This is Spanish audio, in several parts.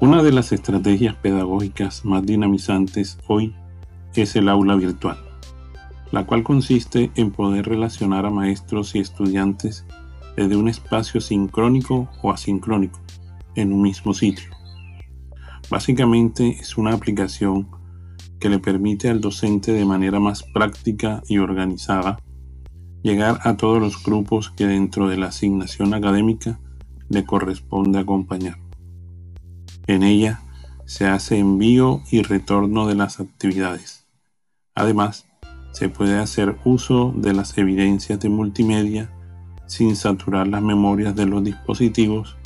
Una de las estrategias pedagógicas más dinamizantes hoy es el aula virtual, la cual consiste en poder relacionar a maestros y estudiantes desde un espacio sincrónico o asincrónico en un mismo sitio. Básicamente es una aplicación que le permite al docente de manera más práctica y organizada llegar a todos los grupos que dentro de la asignación académica le corresponde acompañar. En ella se hace envío y retorno de las actividades. Además, se puede hacer uso de las evidencias de multimedia sin saturar las memorias de los dispositivos,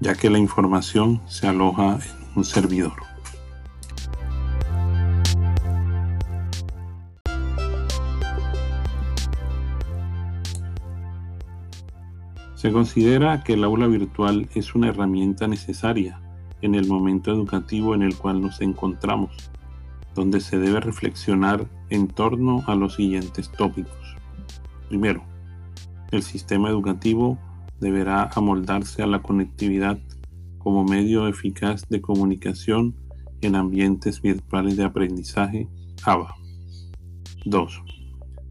ya que la información se aloja en un servidor. Se considera que el aula virtual es una herramienta necesaria en el momento educativo en el cual nos encontramos, donde se debe reflexionar en torno a los siguientes tópicos. Primero, el sistema educativo deberá amoldarse a la conectividad como medio eficaz de comunicación en ambientes virtuales de aprendizaje ABA. 2.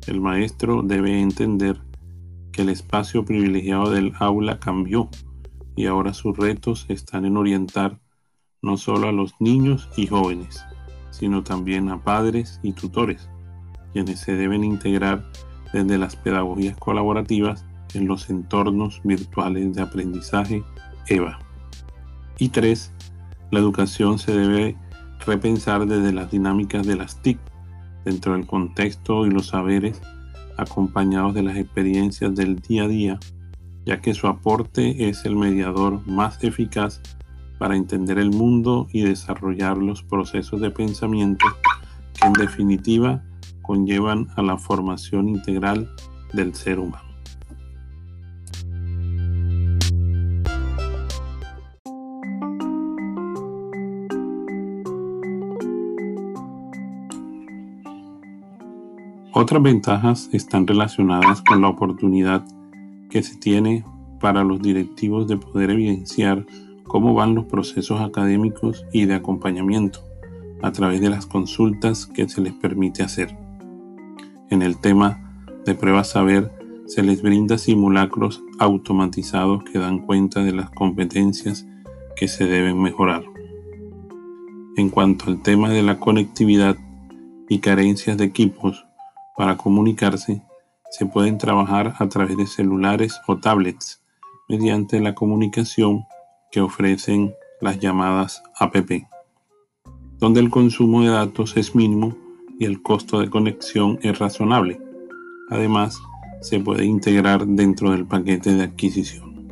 El maestro debe entender que el espacio privilegiado del aula cambió y ahora sus retos están en orientar no solo a los niños y jóvenes, sino también a padres y tutores, quienes se deben integrar desde las pedagogías colaborativas en los entornos virtuales de aprendizaje EVA. Y 3. La educación se debe repensar desde las dinámicas de las TIC, dentro del contexto y los saberes acompañados de las experiencias del día a día, ya que su aporte es el mediador más eficaz para entender el mundo y desarrollar los procesos de pensamiento que en definitiva conllevan a la formación integral del ser humano. Otras ventajas están relacionadas con la oportunidad que se tiene para los directivos de poder evidenciar cómo van los procesos académicos y de acompañamiento a través de las consultas que se les permite hacer. En el tema de pruebas saber se les brinda simulacros automatizados que dan cuenta de las competencias que se deben mejorar. En cuanto al tema de la conectividad y carencias de equipos, para comunicarse, se pueden trabajar a través de celulares o tablets mediante la comunicación que ofrecen las llamadas APP, donde el consumo de datos es mínimo y el costo de conexión es razonable. Además, se puede integrar dentro del paquete de adquisición.